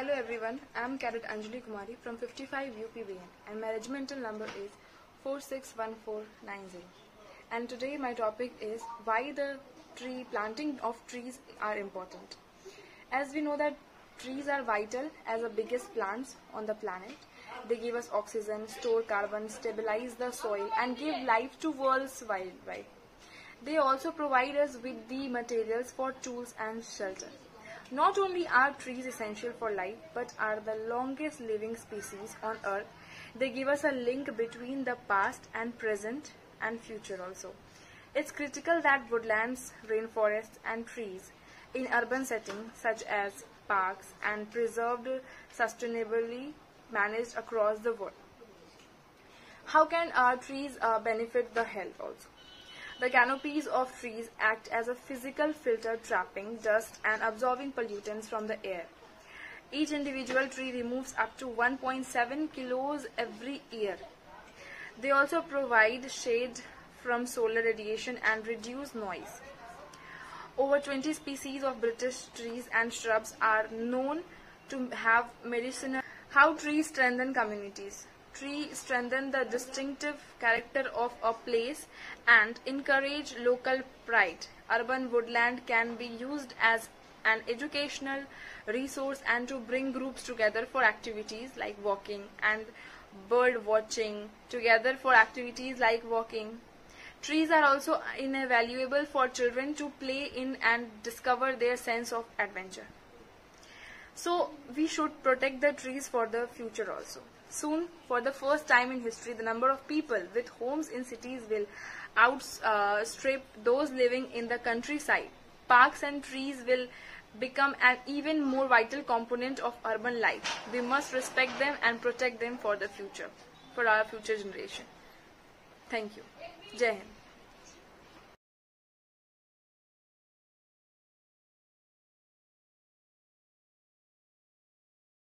Hello everyone, I am Cadet Anjali Kumari from 55 UPBN and my regimental number is 461490. And today my topic is why the tree planting of trees are important. As we know that trees are vital as the biggest plants on the planet. They give us oxygen, store carbon, stabilize the soil and give life to world's wildlife. They also provide us with the materials for tools and shelter. Not only are trees essential for life, but are the longest living species on earth. They give us a link between the past and present and future also. It's critical that woodlands, rainforests and trees in urban settings such as parks and preserved sustainably managed across the world. How can our trees uh, benefit the health also? The canopies of trees act as a physical filter trapping dust and absorbing pollutants from the air. Each individual tree removes up to 1.7 kilos every year. They also provide shade from solar radiation and reduce noise. Over 20 species of British trees and shrubs are known to have medicinal. How trees strengthen communities tree strengthen the distinctive character of a place and encourage local pride. Urban woodland can be used as an educational resource and to bring groups together for activities like walking and bird watching together for activities like walking. Trees are also invaluable for children to play in and discover their sense of adventure. So we should protect the trees for the future also. Soon, for the first time in history, the number of people with homes in cities will outstrip uh, those living in the countryside. Parks and trees will become an even more vital component of urban life. We must respect them and protect them for the future, for our future generation. Thank you. Jai Hind.